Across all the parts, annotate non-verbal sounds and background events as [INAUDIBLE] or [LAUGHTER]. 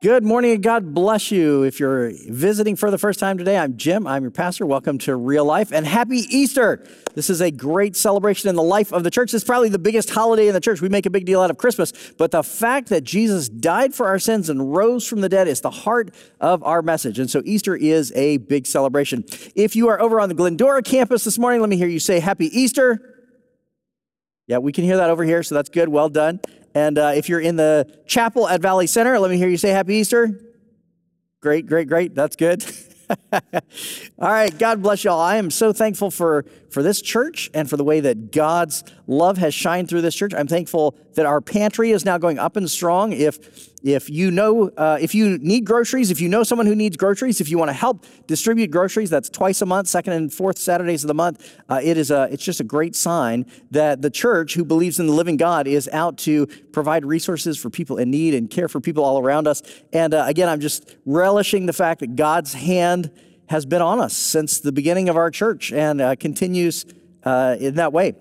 Good morning and God bless you. If you're visiting for the first time today, I'm Jim. I'm your pastor. Welcome to Real Life and happy Easter. This is a great celebration in the life of the church. It's probably the biggest holiday in the church. We make a big deal out of Christmas, but the fact that Jesus died for our sins and rose from the dead is the heart of our message. And so Easter is a big celebration. If you are over on the Glendora campus this morning, let me hear you say happy Easter. Yeah, we can hear that over here, so that's good. Well done. And uh, if you're in the chapel at Valley Center, let me hear you say Happy Easter. Great, great, great. That's good. [LAUGHS] All right, God bless y'all. I am so thankful for, for this church and for the way that God's love has shined through this church. I'm thankful that our pantry is now going up and strong. If if you know uh, if you need groceries, if you know someone who needs groceries, if you want to help distribute groceries, that's twice a month, second and fourth Saturdays of the month. Uh, it is a it's just a great sign that the church who believes in the living God is out to provide resources for people in need and care for people all around us. And uh, again, I'm just relishing the fact that God's hand has been on us since the beginning of our church and uh, continues uh, in that way.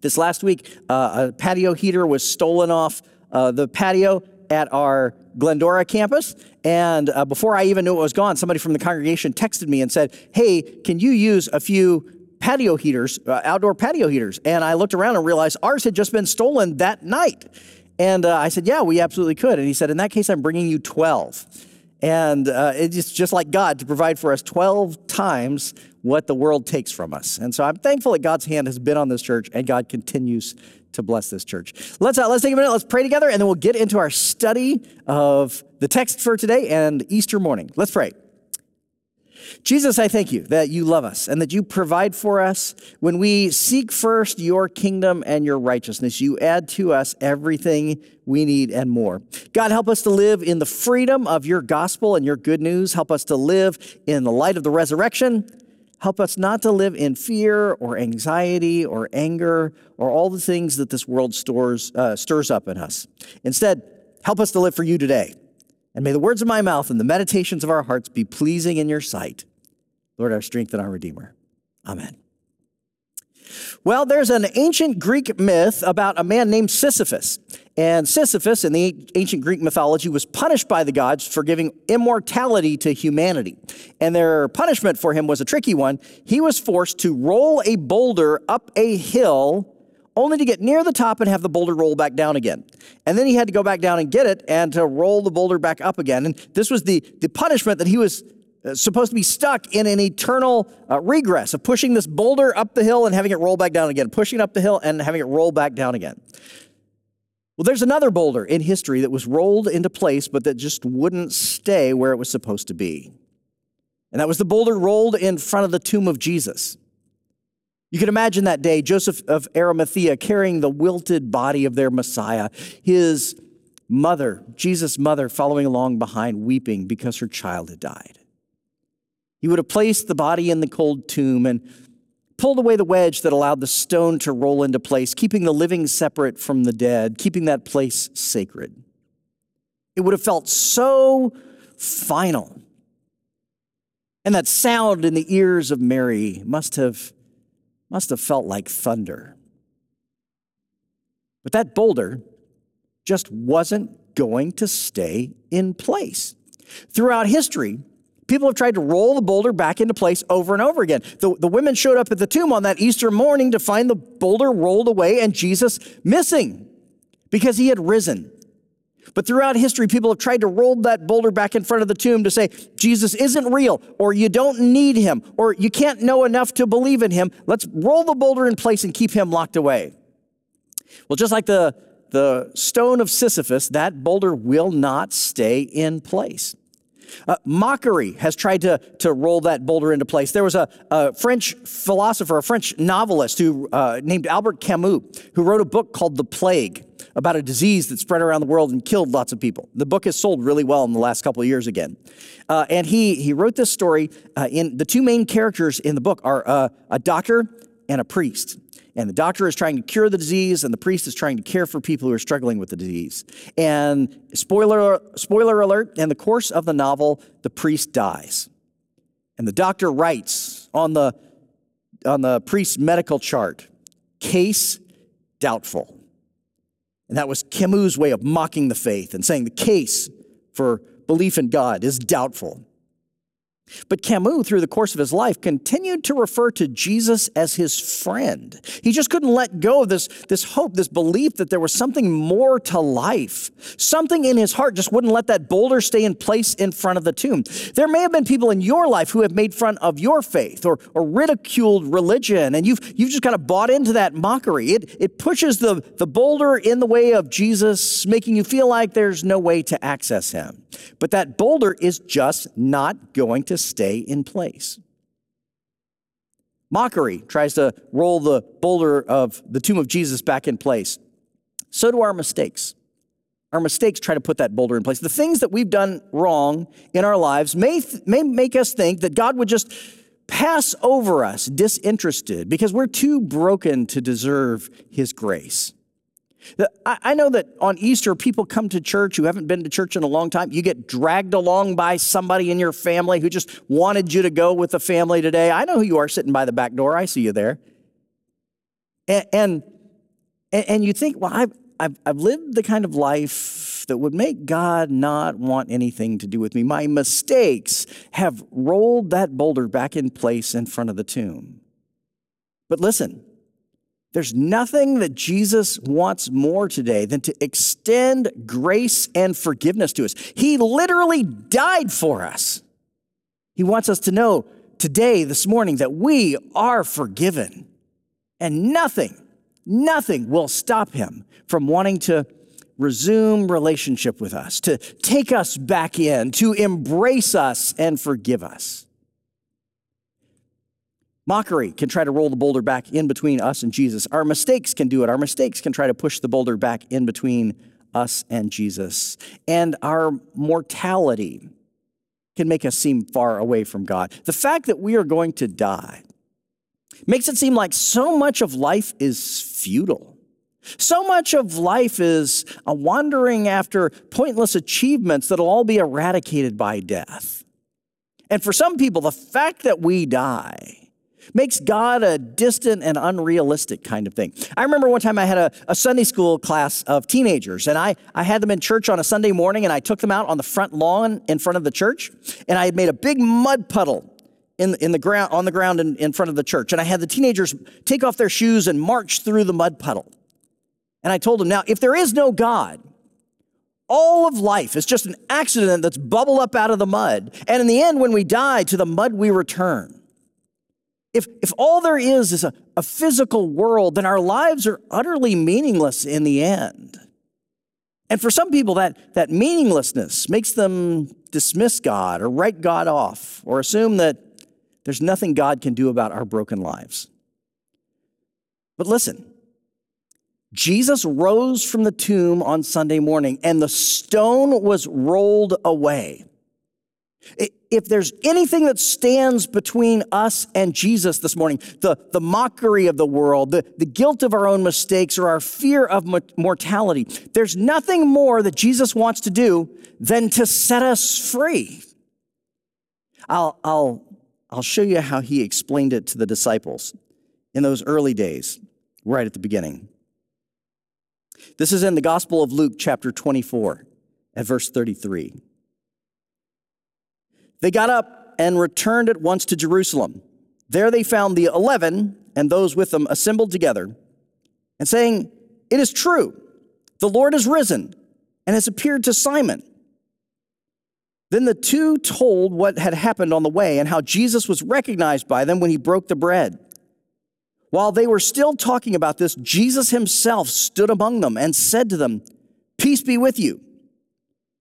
This last week, uh, a patio heater was stolen off uh, the patio at our Glendora campus. And uh, before I even knew it was gone, somebody from the congregation texted me and said, Hey, can you use a few patio heaters, uh, outdoor patio heaters? And I looked around and realized ours had just been stolen that night. And uh, I said, Yeah, we absolutely could. And he said, In that case, I'm bringing you 12. And uh, it's just like God to provide for us 12 times what the world takes from us. And so I'm thankful that God's hand has been on this church and God continues to bless this church. Let's, uh, let's take a minute, let's pray together, and then we'll get into our study of the text for today and Easter morning. Let's pray. Jesus, I thank you that you love us and that you provide for us. When we seek first your kingdom and your righteousness, you add to us everything we need and more. God, help us to live in the freedom of your gospel and your good news. Help us to live in the light of the resurrection. Help us not to live in fear or anxiety or anger or all the things that this world stores, uh, stirs up in us. Instead, help us to live for you today. And may the words of my mouth and the meditations of our hearts be pleasing in your sight. Lord, our strength and our Redeemer. Amen. Well, there's an ancient Greek myth about a man named Sisyphus. And Sisyphus in the ancient Greek mythology was punished by the gods for giving immortality to humanity. And their punishment for him was a tricky one. He was forced to roll a boulder up a hill only to get near the top and have the boulder roll back down again. And then he had to go back down and get it and to roll the boulder back up again. And this was the, the punishment that he was supposed to be stuck in an eternal uh, regress of pushing this boulder up the hill and having it roll back down again, pushing up the hill and having it roll back down again. Well, there's another boulder in history that was rolled into place, but that just wouldn't stay where it was supposed to be. And that was the boulder rolled in front of the tomb of Jesus. You can imagine that day, Joseph of Arimathea carrying the wilted body of their Messiah, his mother, Jesus' mother, following along behind, weeping because her child had died. He would have placed the body in the cold tomb and pulled away the wedge that allowed the stone to roll into place, keeping the living separate from the dead, keeping that place sacred. It would have felt so final. And that sound in the ears of Mary must have, must have felt like thunder. But that boulder just wasn't going to stay in place. Throughout history, People have tried to roll the boulder back into place over and over again. The, the women showed up at the tomb on that Easter morning to find the boulder rolled away and Jesus missing because he had risen. But throughout history, people have tried to roll that boulder back in front of the tomb to say, Jesus isn't real, or you don't need him, or you can't know enough to believe in him. Let's roll the boulder in place and keep him locked away. Well, just like the, the stone of Sisyphus, that boulder will not stay in place. Uh, mockery has tried to, to roll that boulder into place. There was a, a French philosopher, a French novelist who, uh, named Albert Camus, who wrote a book called The Plague. about a disease that spread around the world and killed lots of people. The book has sold really well in the last couple of years again. Uh, and he, he wrote this story. Uh, in the two main characters in the book are uh, a doctor and a priest. And the doctor is trying to cure the disease, and the priest is trying to care for people who are struggling with the disease. And spoiler, spoiler alert, in the course of the novel, the priest dies. And the doctor writes on the, on the priest's medical chart, case doubtful. And that was Camus' way of mocking the faith and saying the case for belief in God is doubtful. But Camus, through the course of his life, continued to refer to Jesus as his friend. He just couldn't let go of this, this hope, this belief that there was something more to life. Something in his heart just wouldn't let that boulder stay in place in front of the tomb. There may have been people in your life who have made fun of your faith or, or ridiculed religion, and you've, you've just kind of bought into that mockery. It, it pushes the, the boulder in the way of Jesus, making you feel like there's no way to access him. But that boulder is just not going to stay in place. Mockery tries to roll the boulder of the tomb of Jesus back in place. So do our mistakes. Our mistakes try to put that boulder in place. The things that we've done wrong in our lives may, may make us think that God would just pass over us disinterested because we're too broken to deserve his grace. I know that on Easter, people come to church who haven't been to church in a long time. You get dragged along by somebody in your family who just wanted you to go with the family today. I know who you are sitting by the back door. I see you there. And, and, and you think, well, I've, I've, I've lived the kind of life that would make God not want anything to do with me. My mistakes have rolled that boulder back in place in front of the tomb. But listen, there's nothing that Jesus wants more today than to extend grace and forgiveness to us. He literally died for us. He wants us to know today, this morning, that we are forgiven. And nothing, nothing will stop him from wanting to resume relationship with us, to take us back in, to embrace us and forgive us. Mockery can try to roll the boulder back in between us and Jesus. Our mistakes can do it. Our mistakes can try to push the boulder back in between us and Jesus. And our mortality can make us seem far away from God. The fact that we are going to die makes it seem like so much of life is futile. So much of life is a wandering after pointless achievements that'll all be eradicated by death. And for some people, the fact that we die makes God a distant and unrealistic kind of thing. I remember one time I had a, a, Sunday school class of teenagers, and I, I had them in church on a Sunday morning, and I took them out on the front lawn in front of the church, and I had made a big mud puddle in, in the ground, on the ground in, in front of the church. And I had the teenagers take off their shoes and march through the mud puddle. And I told them, now, if there is no God, all of life is just an accident that's bubbled up out of the mud. And in the end, when we die, to the mud we return. If, if all there is is a, a physical world, then our lives are utterly meaningless in the end. And for some people, that, that meaninglessness makes them dismiss God or write God off or assume that there's nothing God can do about our broken lives. But listen, Jesus rose from the tomb on Sunday morning and the stone was rolled away. If there's anything that stands between us and Jesus this morning, the, the mockery of the world, the, the guilt of our own mistakes, or our fear of mortality, there's nothing more that Jesus wants to do than to set us free. I'll, I'll, I'll show you how he explained it to the disciples in those early days, right at the beginning. This is in the Gospel of Luke, chapter 24, at verse 33. They got up and returned at once to Jerusalem. There they found the eleven and those with them assembled together and saying, It is true, the Lord is risen and has appeared to Simon. Then the two told what had happened on the way and how Jesus was recognized by them when he broke the bread. While they were still talking about this, Jesus himself stood among them and said to them, Peace be with you.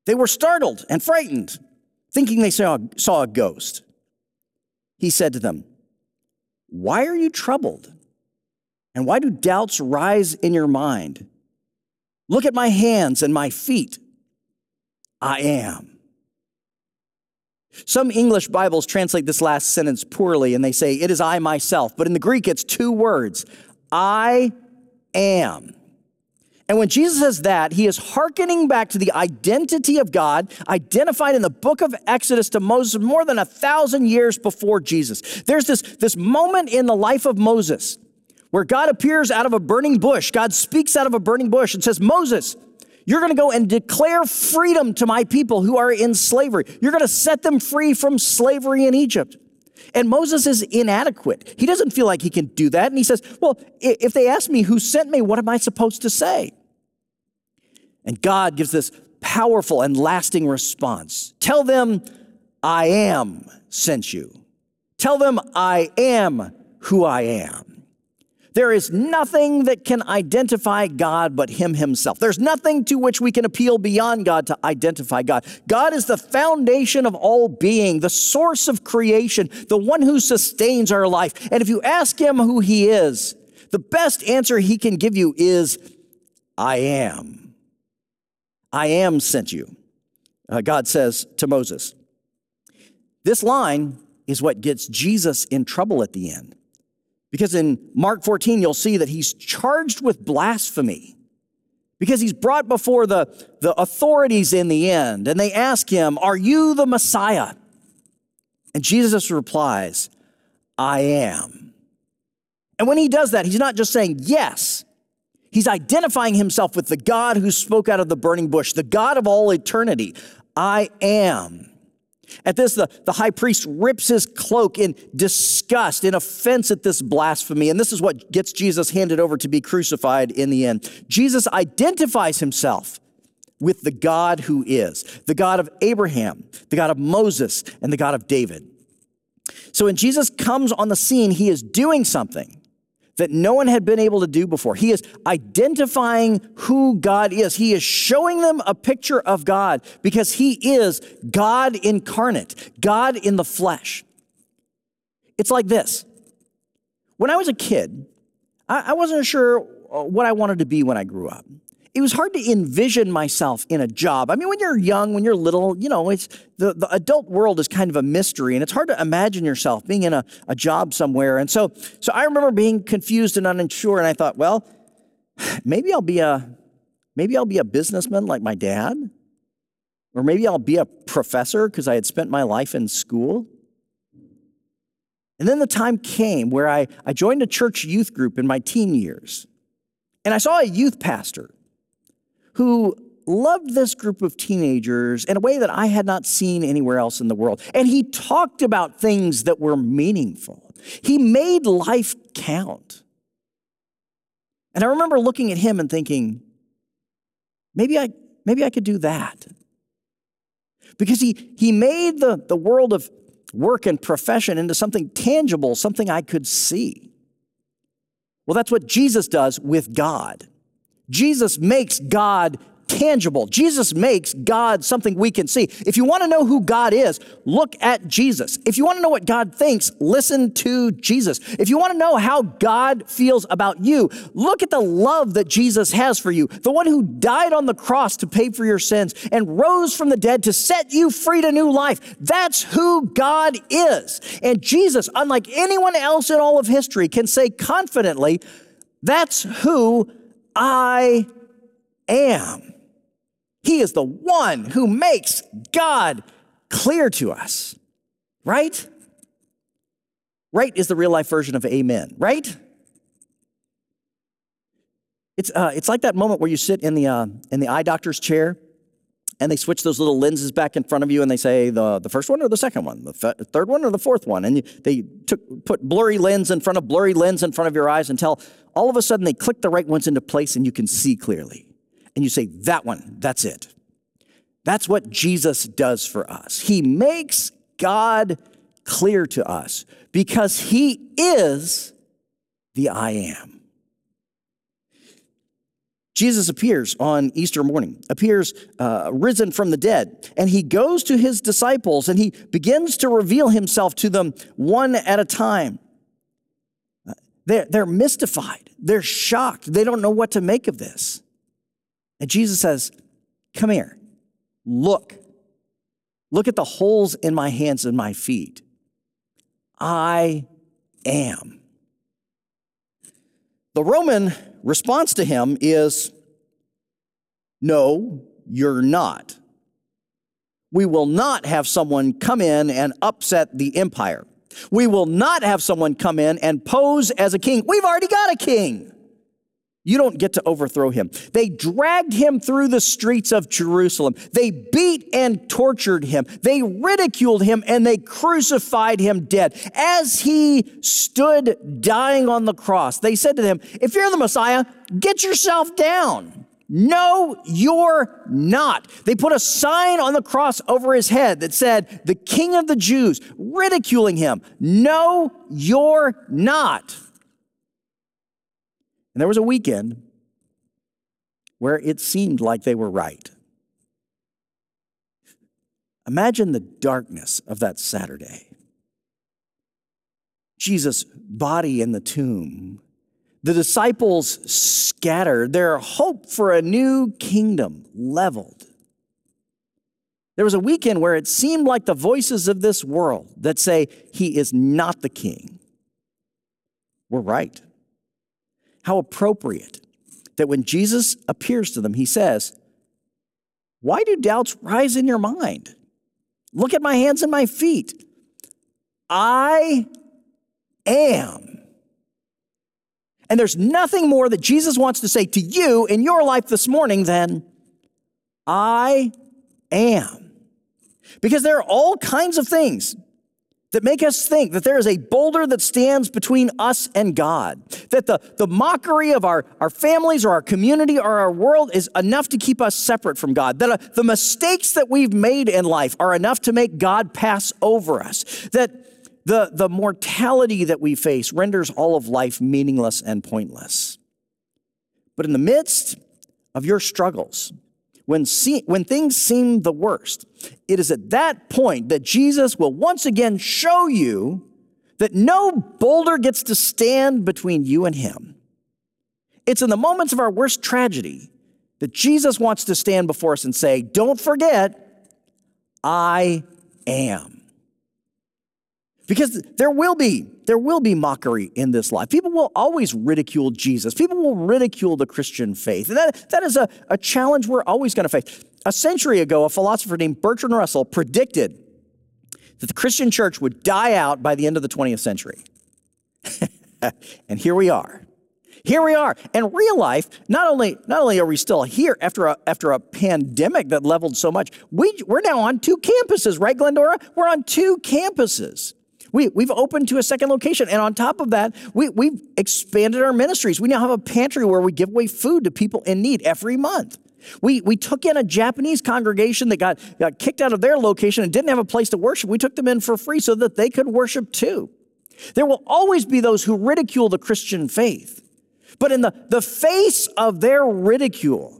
They were startled and frightened thinking they saw, saw a ghost. He said to them, Why are you troubled? And why do doubts rise in your mind? Look at my hands and my feet. I am. Some English Bibles translate this last sentence poorly and they say, It is I myself. But in the Greek, it's two words I am. And when Jesus says that, he is hearkening back to the identity of God identified in the book of Exodus to Moses more than a thousand years before Jesus. There's this, this moment in the life of Moses where God appears out of a burning bush. God speaks out of a burning bush and says, Moses, you're going to go and declare freedom to my people who are in slavery. You're going to set them free from slavery in Egypt. And Moses is inadequate. He doesn't feel like he can do that. And he says, Well, if they ask me who sent me, what am I supposed to say? And God gives this powerful and lasting response Tell them, I am sent you. Tell them, I am who I am. There is nothing that can identify God but Him Himself. There's nothing to which we can appeal beyond God to identify God. God is the foundation of all being, the source of creation, the one who sustains our life. And if you ask Him who He is, the best answer He can give you is, I am. I am sent you. Uh, God says to Moses. This line is what gets Jesus in trouble at the end. Because in Mark 14, you'll see that he's charged with blasphemy because he's brought before the, the authorities in the end and they ask him, Are you the Messiah? And Jesus replies, I am. And when he does that, he's not just saying yes, He's identifying himself with the God who spoke out of the burning bush, the God of all eternity. I am. At this, the, the high priest rips his cloak in disgust, in offense at this blasphemy. And this is what gets Jesus handed over to be crucified in the end. Jesus identifies himself with the God who is the God of Abraham, the God of Moses, and the God of David. So when Jesus comes on the scene, he is doing something that no one had been able to do before. He is identifying who God is. He is showing them a picture of God because he is God incarnate, God in the flesh. It's like this. When I was a kid, I wasn't sure uh, what I wanted to be when I grew up it was hard to envision myself in a job. I mean, when you're young, when you're little, you know, it's the, the adult world is kind of a mystery, and it's hard to imagine yourself being in a, a job somewhere. And so, so I remember being confused and unsure, and I thought, well, [SIGHS] maybe I'll be a maybe I'll be a businessman like my dad, or maybe I'll be a professor because I had spent my life in school. And then the time came where I, I joined a church youth group in my teen years. And I saw a youth pastor who loved this group of teenagers in a way that I had not seen anywhere else in the world. And he talked about things that were meaningful. He made life count. And I remember looking at him and thinking, maybe I, maybe I could do that. Because he, he made the, the world of work and profession into something tangible, something I could see. Well, that's what Jesus does with God. Jesus makes God tangible. Jesus makes God something we can see. If you want to know who God is, look at Jesus. If you want to know what God thinks, listen to Jesus. If you want to know how God feels about you, look at the love that Jesus has for you. The one who died on the cross to pay for your sins and rose from the dead to set you free to new life. That's who God is. And Jesus, unlike anyone else in all of history, can say confidently, that's who I am. He is the one who makes God clear to us, right? Right is the real life version of amen, right? It's, uh, it's like that moment where you sit in the, uh, in the eye doctor's chair and they switch those little lenses back in front of you and they say the, the first one or the second one, the third one or the fourth one. And you, they took, put blurry lens in front of blurry lens in front of your eyes until all of a sudden they click the right ones into place and you can see clearly. And you say, that one, that's it. That's what Jesus does for us. He makes God clear to us because he is the I am. Jesus appears on Easter morning, appears uh, risen from the dead, and he goes to his disciples and he begins to reveal himself to them one at a time. They're, they're mystified. They're shocked. They don't know what to make of this. And Jesus says, Come here, look. Look at the holes in my hands and my feet. I am. The Roman response to him is, No, you're not. We will not have someone come in and upset the empire. We will not have someone come in and pose as a king. We've already got a king. You don't get to overthrow him. They dragged him through the streets of Jerusalem. They beat and tortured him. They ridiculed him and they crucified him dead. As he stood dying on the cross, they said to him, If you're the Messiah, get yourself down. No, you're not. They put a sign on the cross over his head that said, The King of the Jews, ridiculing him. No, you're not. And there was a weekend where it seemed like they were right. Imagine the darkness of that Saturday. Jesus' body in the tomb. The disciples scattered, their hope for a new kingdom leveled. There was a weekend where it seemed like the voices of this world that say he is not the king were right. How appropriate that when Jesus appears to them, he says, Why do doubts rise in your mind? Look at my hands and my feet. I am. And there's nothing more that Jesus wants to say to you in your life this morning than, I am. Because there are all kinds of things that make us think that there is a boulder that stands between us and God, that the, the mockery of our, our families or our community or our world is enough to keep us separate from God, that uh, the mistakes that we've made in life are enough to make God pass over us, that the, the mortality that we face renders all of life meaningless and pointless. But in the midst of your struggles, when, see, when things seem the worst, it is at that point that Jesus will once again show you that no boulder gets to stand between you and him. It's in the moments of our worst tragedy that Jesus wants to stand before us and say, Don't forget, I am. Because there will be, there will be mockery in this life. People will always ridicule Jesus. People will ridicule the Christian faith. And that, that is a, a challenge we're always going to face. A century ago, a philosopher named Bertrand Russell predicted that the Christian church would die out by the end of the 20th century. [LAUGHS] and here we are. Here we are. In real life, not only, not only are we still here after a, after a pandemic that leveled so much, we, we're now on two campuses, right, Glendora? We're on two campuses. We, we've opened to a second location. And on top of that, we, we've expanded our ministries. We now have a pantry where we give away food to people in need every month. We, we took in a Japanese congregation that got, got kicked out of their location and didn't have a place to worship. We took them in for free so that they could worship too. There will always be those who ridicule the Christian faith. But in the, the face of their ridicule,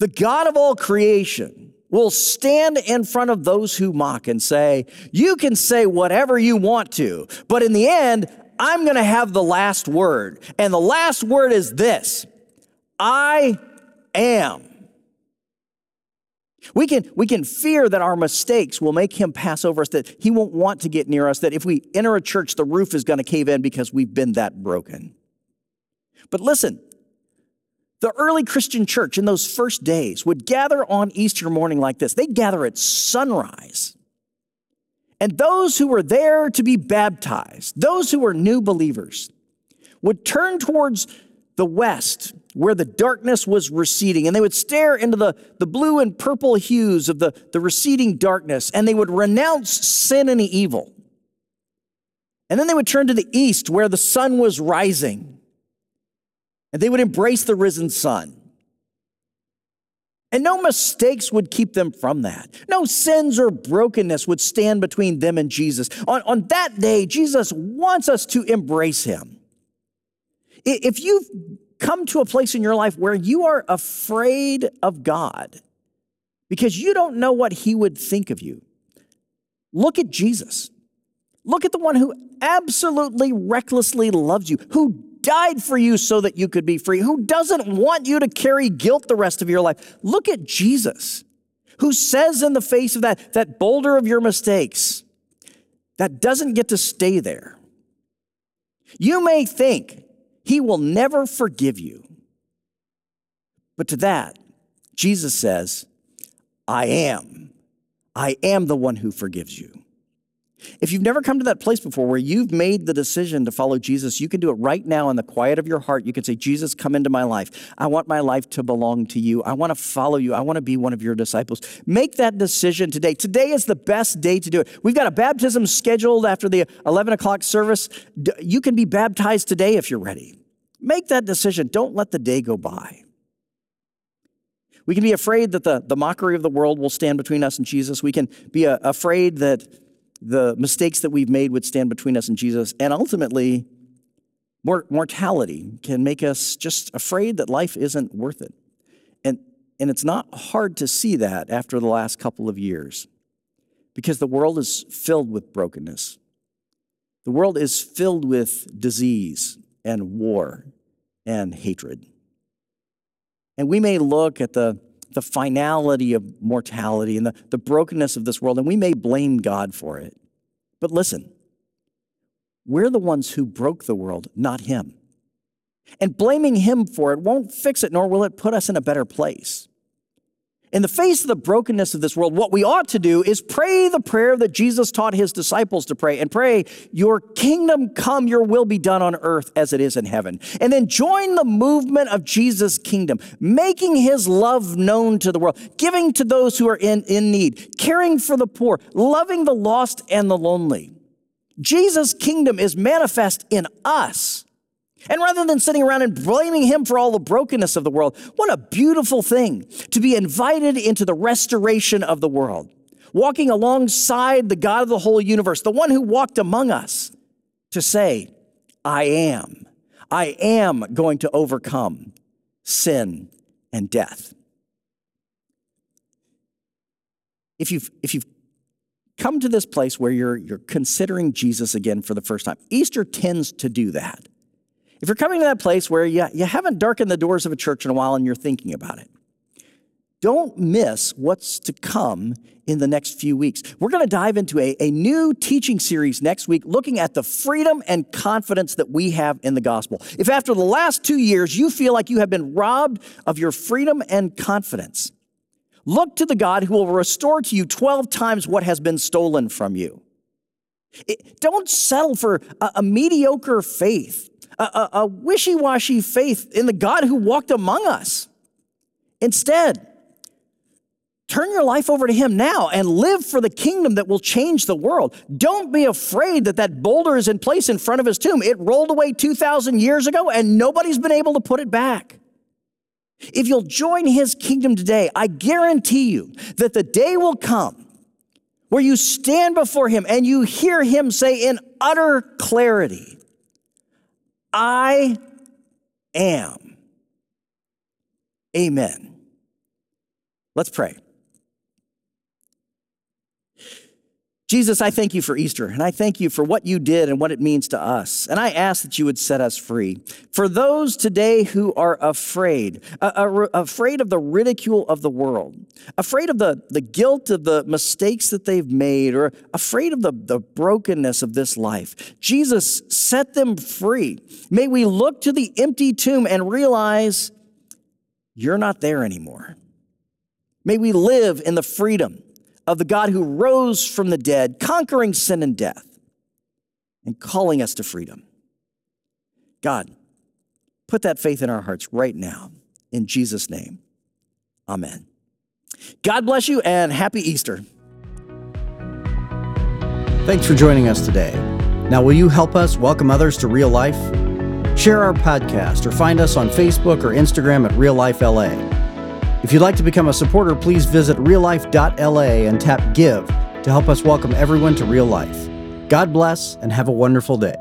the God of all creation will stand in front of those who mock and say, You can say whatever you want to, but in the end, I'm going to have the last word. And the last word is this I am. We can, we can fear that our mistakes will make him pass over us, that he won't want to get near us, that if we enter a church, the roof is going to cave in because we've been that broken. But listen, the early Christian church in those first days would gather on Easter morning like this. They'd gather at sunrise. And those who were there to be baptized, those who were new believers, would turn towards the west where the darkness was receding, and they would stare into the, the blue and purple hues of the, the receding darkness, and they would renounce sin and evil. And then they would turn to the east where the sun was rising and they would embrace the risen Son. And no mistakes would keep them from that. No sins or brokenness would stand between them and Jesus. On, on that day, Jesus wants us to embrace him. If you've come to a place in your life where you are afraid of God because you don't know what he would think of you, look at Jesus. Look at the one who absolutely recklessly loves you, who died for you so that you could be free, who doesn't want you to carry guilt the rest of your life. Look at Jesus, who says in the face of that, that boulder of your mistakes, that doesn't get to stay there. You may think he will never forgive you. But to that, Jesus says, I am. I am the one who forgives you. If you've never come to that place before where you've made the decision to follow Jesus, you can do it right now in the quiet of your heart. You can say, Jesus, come into my life. I want my life to belong to you. I want to follow you. I want to be one of your disciples. Make that decision today. Today is the best day to do it. We've got a baptism scheduled after the 11 o'clock service. You can be baptized today if you're ready. Make that decision. Don't let the day go by. We can be afraid that the, the mockery of the world will stand between us and Jesus. We can be a, uh, afraid that the mistakes that we've made would stand between us and Jesus. And ultimately, mortality can make us just afraid that life isn't worth it. And, and it's not hard to see that after the last couple of years because the world is filled with brokenness. The world is filled with disease and war and hatred. And we may look at the, the finality of mortality and the, the brokenness of this world, and we may blame God for it. But listen, we're the ones who broke the world, not Him. And blaming Him for it won't fix it, nor will it put us in a better place. In the face of the brokenness of this world, what we ought to do is pray the prayer that Jesus taught his disciples to pray and pray, Your kingdom come, your will be done on earth as it is in heaven. And then join the movement of Jesus' kingdom, making his love known to the world, giving to those who are in, in need, caring for the poor, loving the lost and the lonely. Jesus' kingdom is manifest in us. And rather than sitting around and blaming him for all the brokenness of the world, what a beautiful thing to be invited into the restoration of the world, walking alongside the God of the whole universe, the one who walked among us, to say, I am. I am going to overcome sin and death. If you've, if you've come to this place where you're, you're considering Jesus again for the first time, Easter tends to do that. If you're coming to that place where you, you haven't darkened the doors of a church in a while and you're thinking about it, don't miss what's to come in the next few weeks. We're going to dive into a, a new teaching series next week looking at the freedom and confidence that we have in the gospel. If after the last two years you feel like you have been robbed of your freedom and confidence, look to the God who will restore to you 12 times what has been stolen from you. It, don't settle for a, a mediocre faith a, a wishy washy faith in the God who walked among us. Instead, turn your life over to Him now and live for the kingdom that will change the world. Don't be afraid that that boulder is in place in front of His tomb. It rolled away 2,000 years ago and nobody's been able to put it back. If you'll join His kingdom today, I guarantee you that the day will come where you stand before Him and you hear Him say in utter clarity, I am. Amen. Let's pray. Jesus, I thank you for Easter, and I thank you for what you did and what it means to us. And I ask that you would set us free. For those today who are afraid, uh, uh, afraid of the ridicule of the world, afraid of the, the guilt of the mistakes that they've made, or afraid of the, the brokenness of this life, Jesus, set them free. May we look to the empty tomb and realize you're not there anymore. May we live in the freedom of the God who rose from the dead, conquering sin and death, and calling us to freedom. God, put that faith in our hearts right now. In Jesus' name, amen. God bless you and happy Easter. Thanks for joining us today. Now, will you help us welcome others to real life? Share our podcast or find us on Facebook or Instagram at Real Life LA. If you'd like to become a supporter, please visit reallife.la and tap Give to help us welcome everyone to real life. God bless and have a wonderful day.